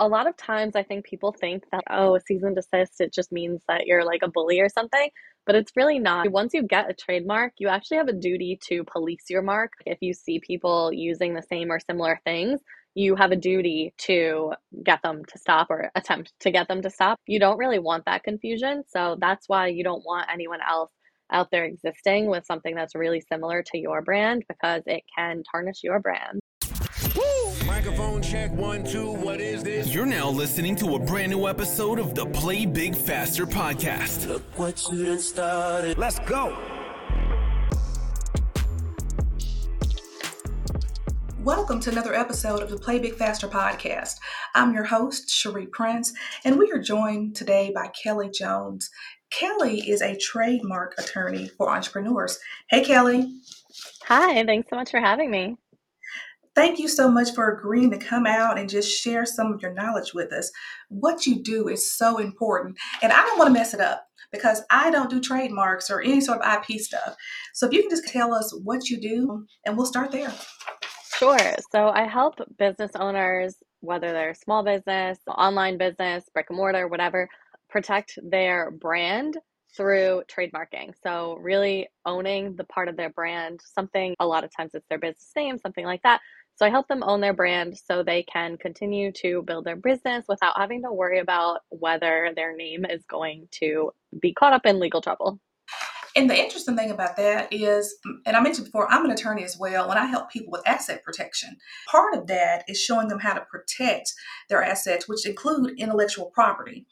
a lot of times I think people think that, oh, a cease and desist, it just means that you're like a bully or something. But it's really not. Once you get a trademark, you actually have a duty to police your mark. If you see people using the same or similar things, you have a duty to get them to stop or attempt to get them to stop. You don't really want that confusion. So that's why you don't want anyone else out there existing with something that's really similar to your brand because it can tarnish your brand. Microphone check one, two. What is this? You're now listening to a brand new episode of the Play Big Faster podcast. Look what you done started. Let's go. Welcome to another episode of the Play Big Faster podcast. I'm your host, Cherie Prince, and we are joined today by Kelli Jones. Kelli is a trademark attorney for entrepreneurs. Hey, Kelli. Hi, thanks so much for having me. Thank you so much for agreeing to come out and just share some of your knowledge with us. What you do is so important, and I don't want to mess it up because I don't do trademarks or any sort of IP stuff. So if you can just tell us what you do, and we'll start there. Sure. So I help business owners, whether they're small business, online business, brick and mortar, whatever, protect their brand through trademarking. So, really owning the part of their brand, something a lot of times it's their business name, something like that. So, I help them own their brand so they can continue to build their business without having to worry about whether their name is going to be caught up in legal trouble. And the interesting thing about that is, and I mentioned before, I'm an attorney as well, and I help people with asset protection. Part of that is showing them how to protect their assets, which include intellectual property.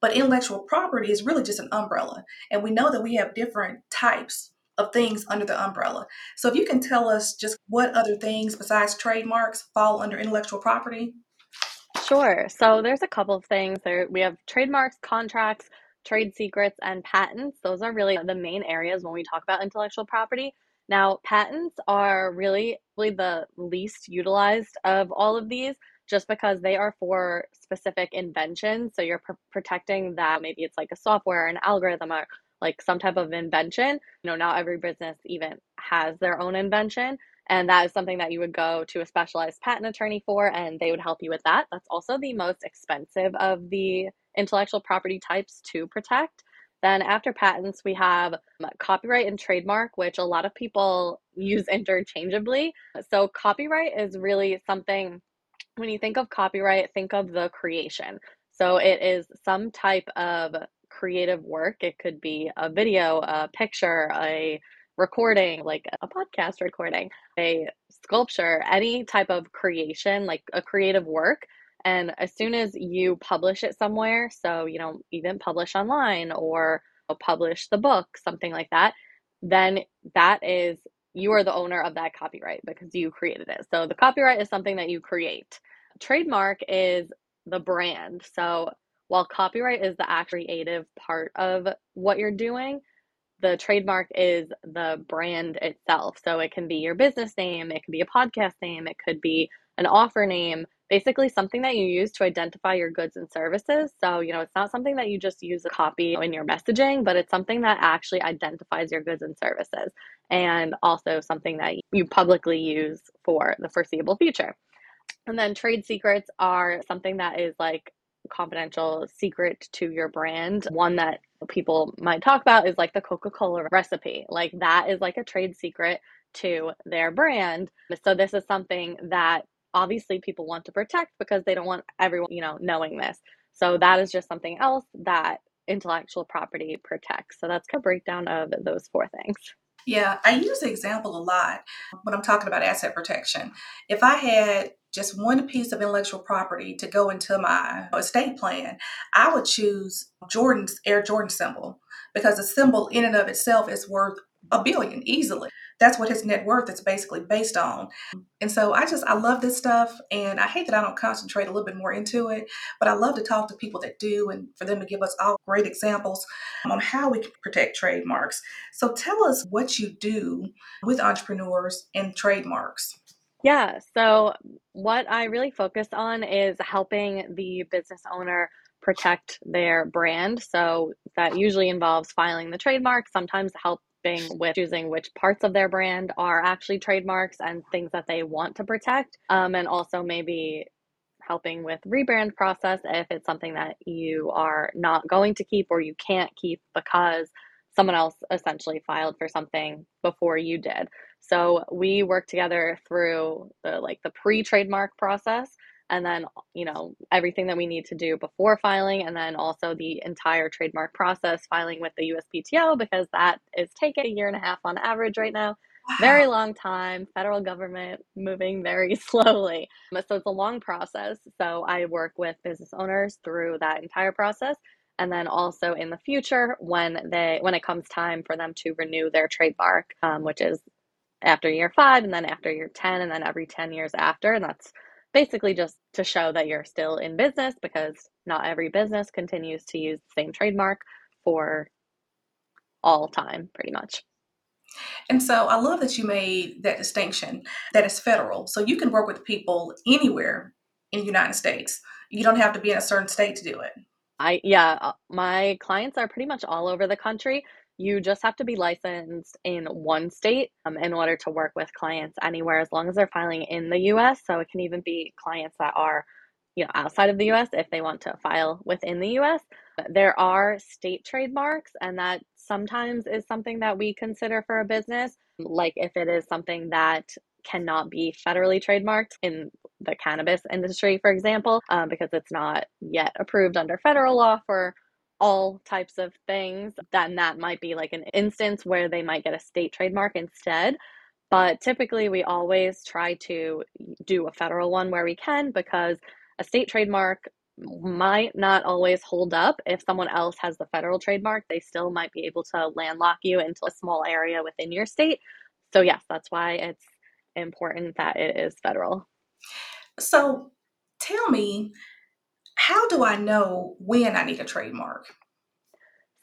But intellectual property is really just an umbrella. And we know that we have different types of things under the umbrella. So if you can tell us just what other things besides trademarks fall under intellectual property? Sure. So there's a couple of things. There we have trademarks, contracts, trade secrets, and patents. Those are really the main areas when we talk about intellectual property. Now, patents are really, really the least utilized of all of these just because they are for specific inventions. So you're pr- protecting that. Maybe it's like a software, an algorithm, or like some type of invention. You know, not every business even has their own invention. And that is something that you would go to a specialized patent attorney for, and they would help you with that. That's also the most expensive of the intellectual property types to protect. Then, after patents, we have um, copyright and trademark, which a lot of people use interchangeably. So, copyright is really something when you think of copyright, think of the creation. So it is some type of creative work. It could be a video, a picture, a recording, like a podcast recording, a sculpture, any type of creation, like a creative work. And as soon as you publish it somewhere, so, you know, even publish online or publish the book, something like that, then that is you are the owner of that copyright because you created it. So the copyright is something that you create. Trademark is the brand. So while copyright is the actual creative part of what you're doing, the trademark is the brand itself. So it can be your business name, it could be a podcast name, it could be an offer name, basically something that you use to identify your goods and services. So, you know, it's not something that you just use a copy in your messaging, but it's something that actually identifies your goods and services and also something that you publicly use for the foreseeable future. And then trade secrets are something that is like confidential secret to your brand. One that people might talk about is like the Coca Cola recipe. Like that is like a trade secret to their brand. So this is something that obviously people want to protect because they don't want everyone, you know, knowing this. So that is just something else that intellectual property protects. So that's a breakdown of those four things. Yeah, I use the example a lot when I'm talking about asset protection. If I had just one piece of intellectual property to go into my estate plan, I would choose Jordan's Air Jordan symbol because the symbol in and of itself is worth a billion easily. That's what his net worth is basically based on. And so I just, I love this stuff. And I hate that I don't concentrate a little bit more into it, but I love to talk to people that do and for them to give us all great examples on how we can protect trademarks. So tell us what you do with entrepreneurs and trademarks. Yeah. So, what I really focus on is helping the business owner protect their brand. So, that usually involves filing the trademark, sometimes help with choosing which parts of their brand are actually trademarks and things that they want to protect, um, and also maybe helping with rebrand process if it's something that you are not going to keep or you can't keep because someone else essentially filed for something before you did. So we work together through the like the pre-trademark process and then you know everything that we need to do before filing and then also the entire trademark process filing with the USPTO because that is taking a year and a half on average right now very long time, federal government moving very slowly. So it's a long process. So I work with business owners through that entire process. And then also in the future, when they when it comes time for them to renew their trademark, um, which is after year five, and then after year ten, and then every ten years after, and that's basically just to show that you're still in business because not every business continues to use the same trademark for all time, pretty much. And so I love that you made that distinction that is federal. So you can work with people anywhere in the United States. You don't have to be in a certain state to do it. I yeah, uh, my clients are pretty much all over the country. You just have to be licensed in one state um, in order to work with clients anywhere as long as they're filing in the US. So it can even be clients that are you know outside of the US if they want to file within the US. There are state trademarks and that sometimes is something that we consider for a business, like if it is something that cannot be federally trademarked in the cannabis industry, for example, um, because it's not yet approved under federal law for all types of things, then that might be like an instance where they might get a state trademark instead. But typically, we always try to do a federal one where we can because a state trademark might not always hold up. If someone else has the federal trademark, they still might be able to landlock you into a small area within your state. So, yes, that's why it's important that it is federal. So, tell me, how do I know when I need a trademark?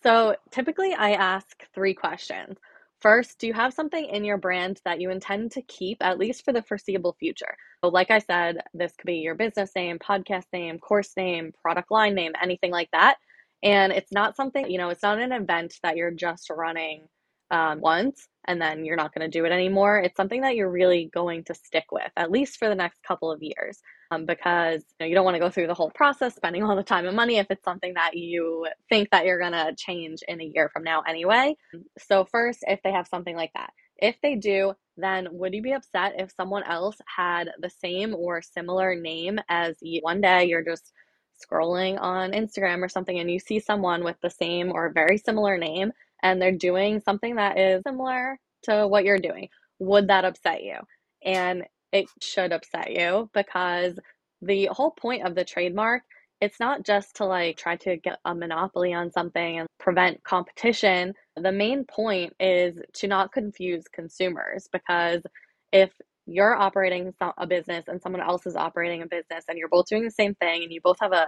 So, typically, I ask three questions. First, do you have something in your brand that you intend to keep at least for the foreseeable future? So, like I said, this could be your business name, podcast name, course name, product line name, anything like that. And it's not something, you know, it's not an event that you're just running um, once and then you're not going to do it anymore. It's something that you're really going to stick with, at least for the next couple of years, um, because you, know, you don't want to go through the whole process, spending all the time and money if it's something that you think that you're going to change in a year from now anyway. So, first, if they have something like that, if they do, then would you be upset if someone else had the same or similar name as you? One day you're just scrolling on Instagram or something and you see someone with the same or very similar name and they're doing something that is similar to what you're doing, would that upset you? And it should upset you because the whole point of the trademark it's not just to like try to get a monopoly on something and prevent competition. The main point is to not confuse consumers because if you're operating a business and someone else is operating a business and you're both doing the same thing and you both have a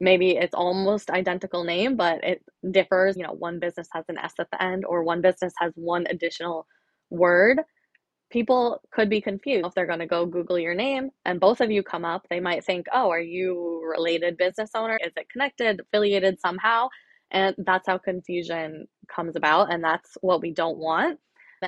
maybe it's almost identical name, but it differs. You know, one business has an S at the end, or one business has one additional word. People could be confused if they're going to go Google your name and both of you come up. They might think, oh, are you related business owner? Is it connected, affiliated somehow? And that's how confusion comes about. And that's what we don't want.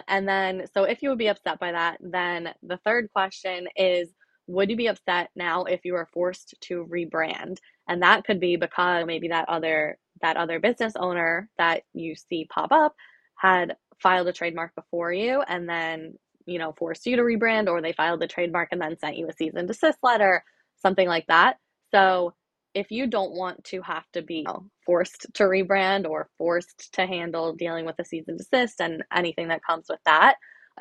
And then, so if you would be upset by that, then the third question is would you be upset now if you were forced to rebrand? And that could be because maybe that other that other business owner that you see pop up had filed a trademark before you and then, you know, forced you to rebrand or they filed the trademark and then sent you a cease and desist letter, something like that. So if you don't want to have to be you know, forced to rebrand or forced to handle dealing with a cease and desist and anything that comes with that,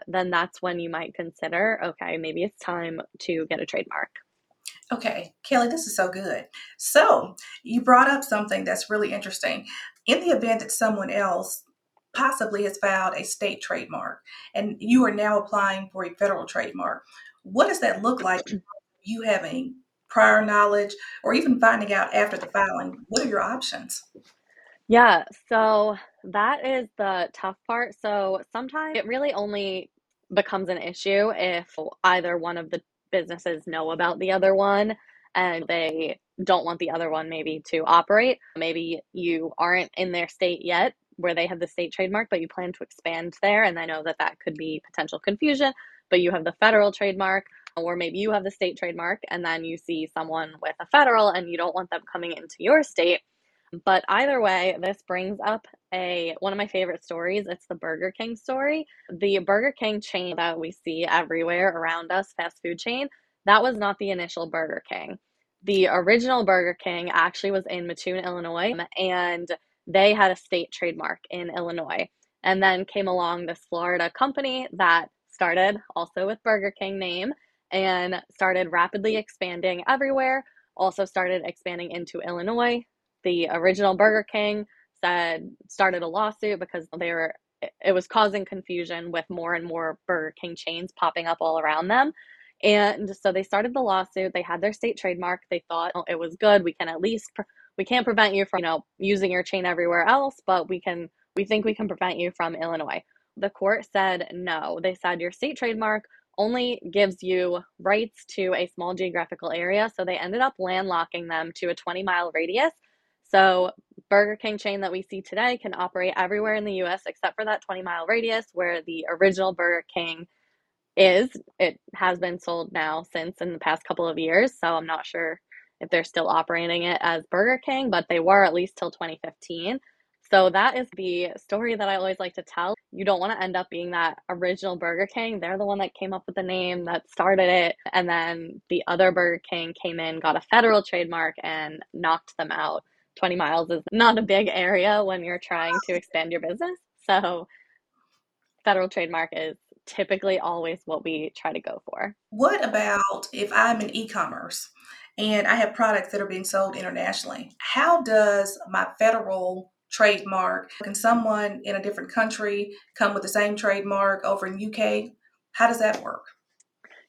then that's when you might consider okay, maybe it's time to get a trademark. Okay, Kelli, this is so good. So, you brought up something that's really interesting. In the event that someone else possibly has filed a state trademark and you are now applying for a federal trademark, what does that look like? you having prior knowledge or even finding out after the filing? What are your options? Yeah, so that is the tough part. So sometimes it really only becomes an issue if either one of the businesses know about the other one and they don't want the other one maybe to operate. Maybe you aren't in their state yet where they have the state trademark, but you plan to expand there. And I know that that could be potential confusion, but you have the federal trademark. or maybe you have the state trademark and then you see someone with a federal and you don't want them coming into your state. But either way, this brings up a one of my favorite stories. It's the Burger King story. The Burger King chain that we see everywhere around us, fast food chain, that was not the initial Burger King. The original Burger King actually was in Mattoon, Illinois, and they had a state trademark in Illinois. And then came along this Florida company that started also with Burger King name and started rapidly expanding everywhere. Also started expanding into Illinois. The original Burger King said started a lawsuit because they were it was causing confusion with more and more Burger King chains popping up all around them. And so they started the lawsuit. They had their state trademark. They thought oh, it was good. We can at least we can't prevent you from, you know, using your chain everywhere else, but we can we think we can prevent you from Illinois. The court said no. They said your state trademark only gives you rights to a small geographical area. So they ended up landlocking them to a 20 mile radius. So Burger King chain that we see today can operate everywhere in the US except for that 20 mile radius where the original Burger King is. It has been sold now since in the past couple of years. So I'm not sure if they're still operating it as Burger King, but they were at least till 2015. So that is the story that I always like to tell. You don't want to end up being that original Burger King. They're the one that came up with the name, that started it, and then the other Burger King came in, got a federal trademark, and knocked them out. 20 miles is not a big area when you're trying to expand your business. So, federal trademark is typically always what we try to go for. What about if I'm in e commerce and I have products that are being sold internationally? How does my federal trademark. Can someone in a different country come with the same trademark over in UK? How does that work?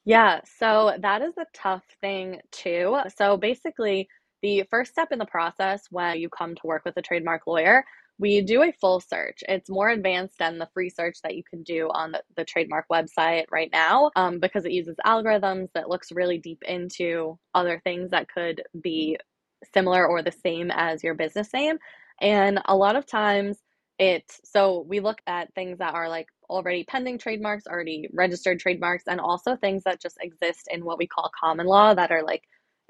Yeah, so that is a tough thing too. So basically, the first step in the process when you come to work with a trademark lawyer, we do a full search. It's more advanced than the free search that you can do on the, the trademark website right now um, because it uses algorithms that looks really deep into other things that could be similar or the same as your business name. And a lot of times it so we look at things that are like already pending trademarks, already registered trademarks, and also things that just exist in what we call common law that are like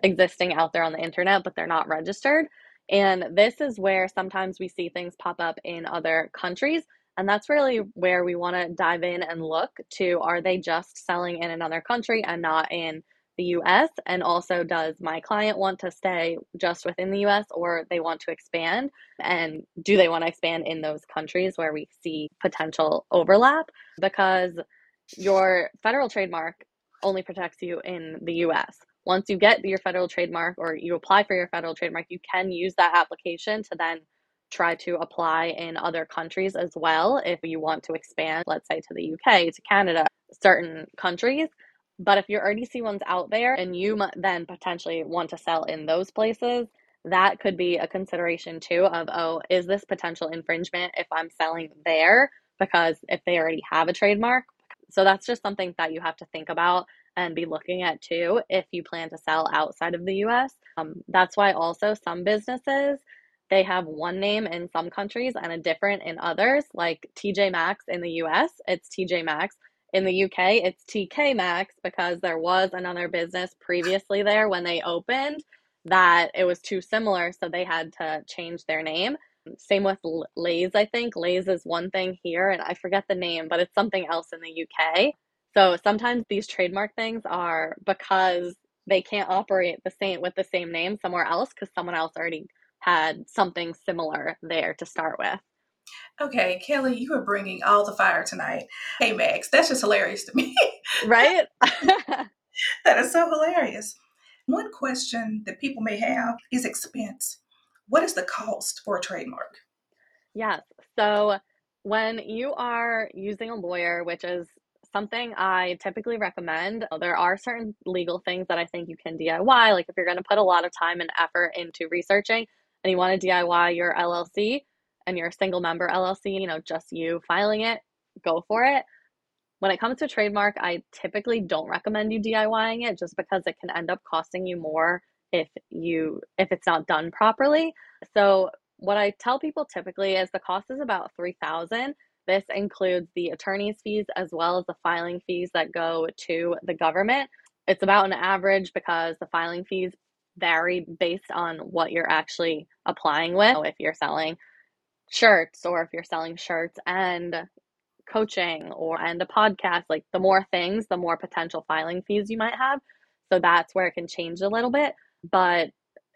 existing out there on the internet, but they're not registered. And this is where sometimes we see things pop up in other countries. And that's really where we want to dive in and look to are they just selling in another country and not in the US? And also, does my client want to stay just within the US or they want to expand? And do they want to expand in those countries where we see potential overlap? Because your federal trademark only protects you in the US. Once you get your federal trademark or you apply for your federal trademark, you can use that application to then try to apply in other countries as well if you want to expand, let's say to the UK, to Canada, certain countries. But if you already see ones out there and you then potentially want to sell in those places, that could be a consideration too of, oh, is this potential infringement if I'm selling there? Because if they already have a trademark. So that's just something that you have to think about and be looking at too if you plan to sell outside of the US. Um, that's why also some businesses they have one name in some countries and a different in others, like TJ Maxx in the US, it's TJ Maxx. In the UK, it's TK Maxx because there was another business previously there when they opened that it was too similar, so they had to change their name. Same with Lay's, I think. Lay's is one thing here, and I forget the name, but it's something else in the UK. So sometimes these trademark things are because they can't operate the same with the same name somewhere else because someone else already had something similar there to start with. Okay, Kelli, you are bringing all the fire tonight. Hey, Max, that's just hilarious to me. right? that is so hilarious. One question that people may have is expense. What is the cost for a trademark? Yes. So when you are using a lawyer, which is something I typically recommend, uh, there are certain legal things that I think you can DIY. Like if you're going to put a lot of time and effort into researching and you want to DIY your LLC, and you're a single member LLC, you know, just you filing it, go for it. When it comes to trademark, I typically don't recommend you DIYing it just because it can end up costing you more if you if it's not done properly. So what I tell people typically is the cost is about 3000 this includes the attorney's fees as well as the filing fees that go to the government. it's about an average because the filing fees vary based on what you're actually applying with. If you're selling shirts or if you're selling shirts and coaching or and a podcast, like the more things, the more potential filing fees you might have. So that's where it can change a little bit, but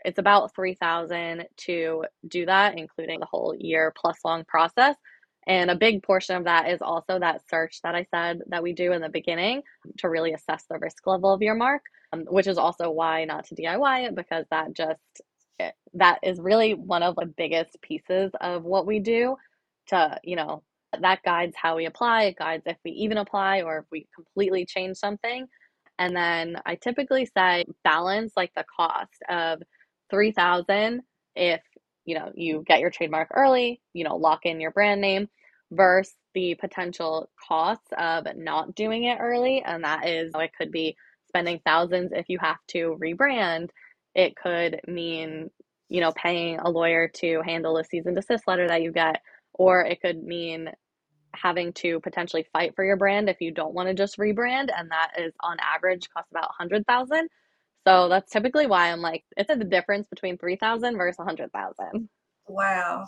it's about 3000 to do that including the whole year plus long process. And a big portion of that is also that search that I said that we do in the beginning to really assess the risk level of your mark, um, which is also why not to DIY it because that just that is really one of the biggest pieces of what we do to, you know, that guides how we apply, it guides if we even apply or if we completely change something. And then I typically say balance like the cost of 3000 if you know you get your trademark early, you know, lock in your brand name versus the potential costs of not doing it early and that is it could be spending thousands if you have to rebrand. It could mean, you know, paying a lawyer to handle a cease and desist letter that you get or it could mean having to potentially fight for your brand if you don't want to just rebrand and that is on average costs about 100,000. So that's typically why I'm like it's a difference between 3,000 versus 100,000. Wow.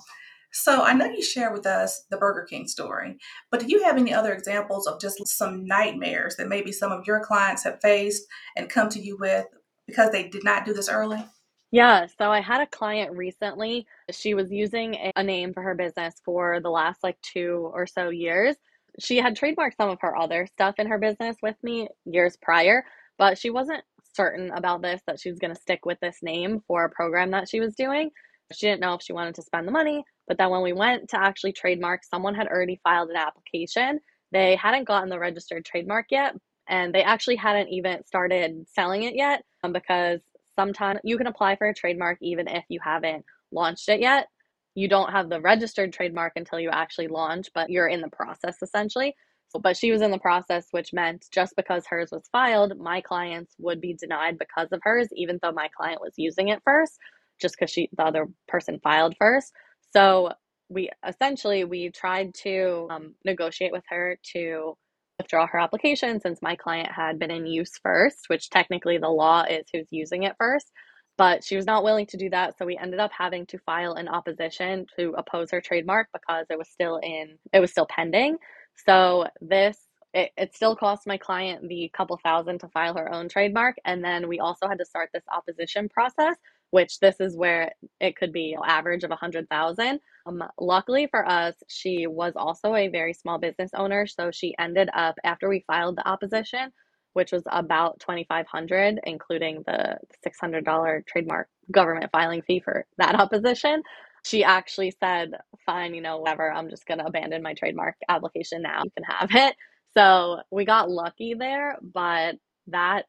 So I know you shared with us the Burger King story, but do you have any other examples of just some nightmares that maybe some of your clients have faced and come to you with because they did not do this early? Yeah, so I had a client recently. She was using a name for her business for the last like two or so years. She had trademarked some of her other stuff in her business with me years prior, but she wasn't certain about this that she was going to stick with this name for a program that she was doing. She didn't know if she wanted to spend the money, but then when we went to actually trademark, someone had already filed an application. They hadn't gotten the registered trademark yet, and they actually hadn't even started selling it yet um, because sometimes you can apply for a trademark even if you haven't launched it yet. You don't have the registered trademark until you actually launch, but you're in the process essentially. But she was in the process, which meant just because hers was filed, my clients would be denied because of hers, even though my client was using it first, just because she the other person filed first. So we essentially we tried to um, negotiate with her to withdraw her application since my client had been in use first, which technically the law is who's using it first. But she was not willing to do that, so we ended up having to file an opposition to oppose her trademark because it was still in it was still pending. So this it, it still cost my client the couple thousand to file her own trademark, and then we also had to start this opposition process which this is where it could be average of a hundred thousand. Um, luckily for us, she was also a very small business owner, so she ended up after we filed the opposition, which was about twenty five hundred, including the six hundred dollar trademark government filing fee for that opposition. She actually said, "Fine, you know, whatever. I'm just gonna abandon my trademark application now. You can have it." So we got lucky there, but that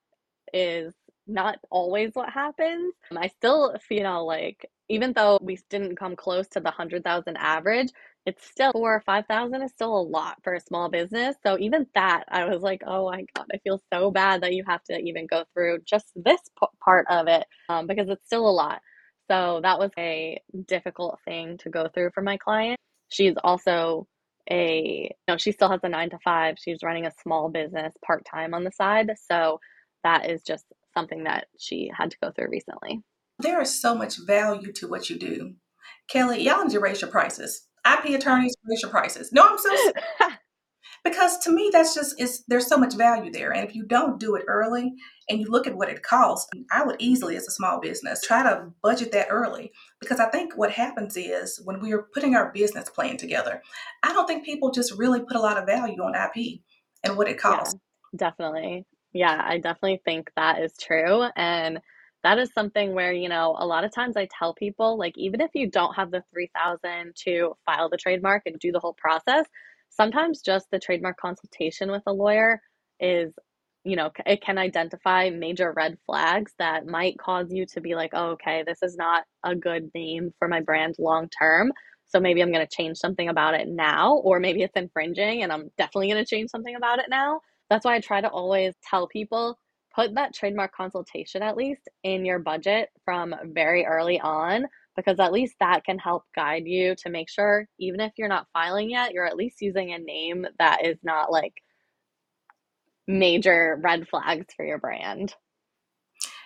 is not always what happens. I still feel like even though we didn't come close to the 100,000 average, it's still four or 5,000 is still a lot for a small business. So even that, I was like, oh my God, I feel so bad that you have to even go through just this p- part of it um, because it's still a lot. So that was a difficult thing to go through for my client. She's also a, you know, she still has a nine to five. She's running a small business part time on the side. So that is just something that she had to go through recently. There is so much value to what you do. Kelli, y'all need to raise your prices. IP attorneys raise your prices. No, I'm so because to me that's just is there's so much value there. And if you don't do it early and you look at what it costs, I would easily as a small business try to budget that early. Because I think what happens is when we are putting our business plan together, I don't think people just really put a lot of value on IP and what it costs. Yeah, definitely. Yeah, I definitely think that is true. And that is something where, you know, a lot of times I tell people, like, even if you don't have the 3000 to file the trademark and do the whole process, sometimes just the trademark consultation with a lawyer is, you know, it can identify major red flags that might cause you to be like, oh, okay, this is not a good name for my brand long term. So maybe I'm going to change something about it now, or maybe it's infringing and I'm definitely going to change something about it now. That's why I try to always tell people put that trademark consultation at least in your budget from very early on because at least that can help guide you to make sure even if you're not filing yet you're at least using a name that is not like major red flags for your brand.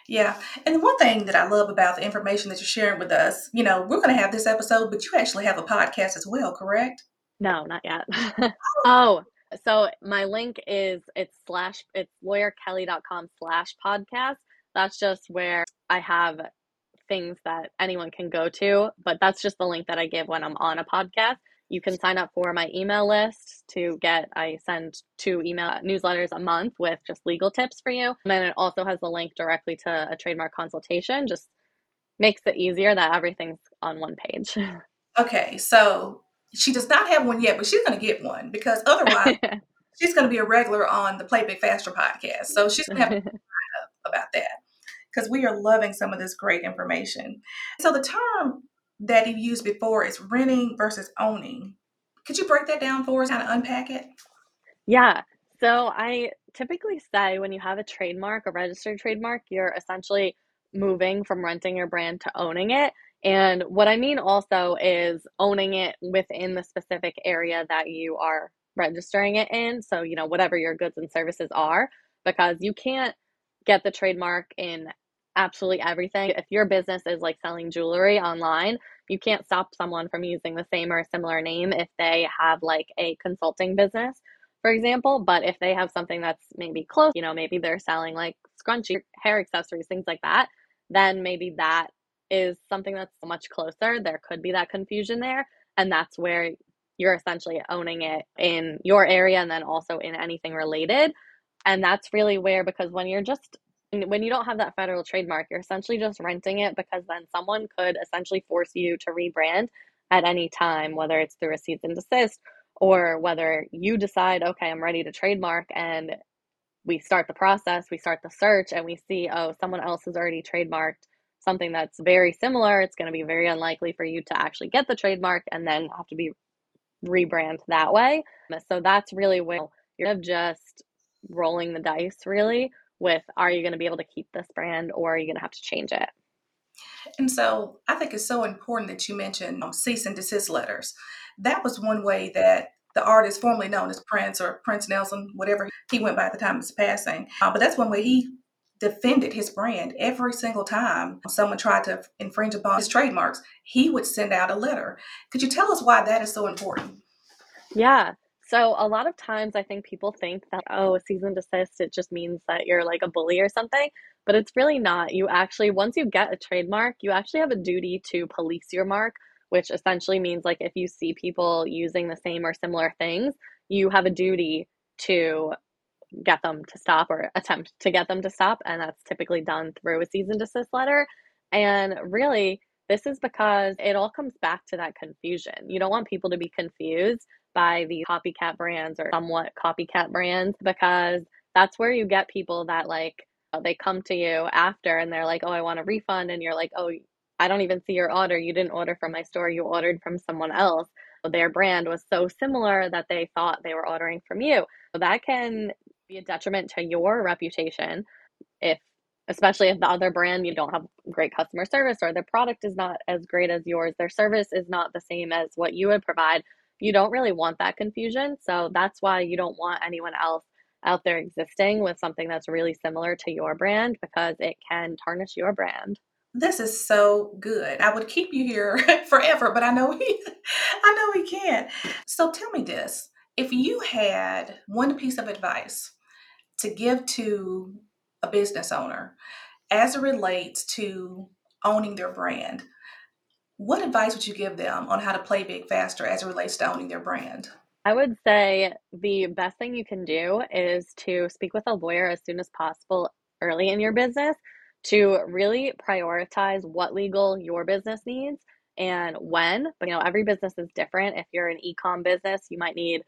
Yeah. And one thing that I love about the information that you're sharing with us, you know, we're going to have this episode, but you actually have a podcast as well, correct? No, not yet. Oh. oh, so my link is it's slash it's lawyerkelli.com slash podcast. That's just where I have things that anyone can go to, but that's just the link that I give when I'm on a podcast. You can sign up for my email list to get, I send two email newsletters a month with just legal tips for you. And then it also has the link directly to a trademark consultation, just makes it easier that everything's on one page. Okay, so she does not have one yet, but she's going to get one because otherwise she's going to be a regular on the Play Big Faster podcast. So she's going to have to sign up about that because we are loving some of this great information. So the term that you used before is renting versus owning. Could you break that down for us, kind of unpack it? Yeah. So I typically say when you have a trademark, a registered trademark, you're essentially moving from renting your brand to owning it. And what I mean also is owning it within the specific area that you are registering it in. So, you know, whatever your goods and services are, because you can't get the trademark in absolutely everything. If your business is like selling jewelry online, you can't stop someone from using the same or similar name if they have like a consulting business, for example. But if they have something that's maybe close, you know, maybe they're selling like scrunchy hair accessories, things like that, then maybe that is something that's much closer. There could be that confusion there. And that's where you're essentially owning it in your area and then also in anything related. And that's really where, because when you're just when you don't have that federal trademark, you're essentially just renting it because then someone could essentially force you to rebrand at any time, whether it's through a cease and desist or whether you decide, okay, I'm ready to trademark and we start the process, we start the search, and we see, oh, someone else has already trademarked something that's very similar. It's going to be very unlikely for you to actually get the trademark and then have to be rebrand that way. So that's really where you're just rolling the dice, really, with are you going to be able to keep this brand or are you going to have to change it? And so I think it's so important that you mentioned um, cease and desist letters. That was one way that the artist formerly known as Prince or Prince Nelson, whatever he went by at the time of his passing, uh, but that's one way he defended his brand every single time someone tried to infringe upon his trademarks. He would send out a letter. Could you tell us why that is so important? Yeah. So a lot of times I think people think that, oh, a cease and desist, it just means that you're like a bully or something. But it's really not. You actually, once you get a trademark, you actually have a duty to police your mark, which essentially means like if you see people using the same or similar things, you have a duty to get them to stop or attempt to get them to stop. And that's typically done through a cease and desist letter. And really, this is because it all comes back to that confusion. You don't want people to be confused by the copycat brands or somewhat copycat brands because that's where you get people that like uh, they come to you after and they're like, "Oh, I want a refund." And you're like, "Oh, I don't even see your order. You didn't order from my store. You ordered from someone else." Their brand was so similar that they thought they were ordering from you. So that can be a detriment to your reputation if especially if the other brand you don't have great customer service or their product is not as great as yours their service is not the same as what you would provide you don't really want that confusion so that's why you don't want anyone else out there existing with something that's really similar to your brand because it can tarnish your brand this is so good. I would keep you here forever, but I know he I know he can't. So tell me this. If you had one piece of advice to give to a business owner as it relates to owning their brand, what advice would you give them on how to play big faster as it relates to owning their brand? I would say the best thing you can do is to speak with a lawyer as soon as possible early in your business to really prioritize what legal your business needs and when. But you know, every business is different. If you're an e-com business, you might need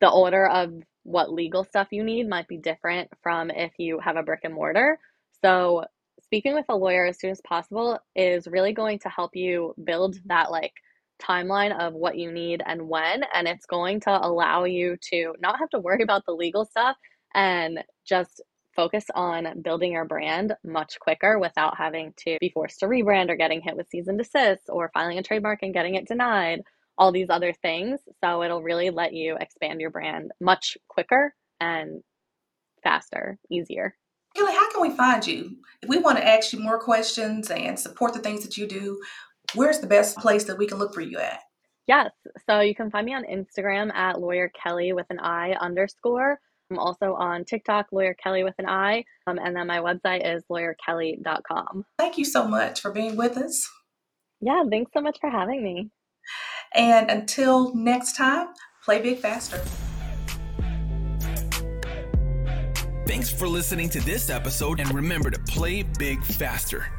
the order of what legal stuff you need might be different from if you have a brick and mortar. So, speaking with a lawyer as soon as possible is really going to help you build that like timeline of what you need and when. And it's going to allow you to not have to worry about the legal stuff and just focus on building your brand much quicker without having to be forced to rebrand or getting hit with cease and desist or filing a trademark and getting it denied all these other things. So it'll really let you expand your brand much quicker and faster, easier. Kelli, how can we find you? If we want to ask you more questions and support the things that you do, where's the best place that we can look for you at? Yes. So you can find me on Instagram at lawyer Kelli with an I underscore. I'm also on TikTok, lawyer Kelli with an I. Um, and then my website is lawyerkelli.com. Thank you so much for being with us. Yeah, thanks so much for having me. And until next time, play big faster. Thanks for listening to this episode, and remember to play big faster.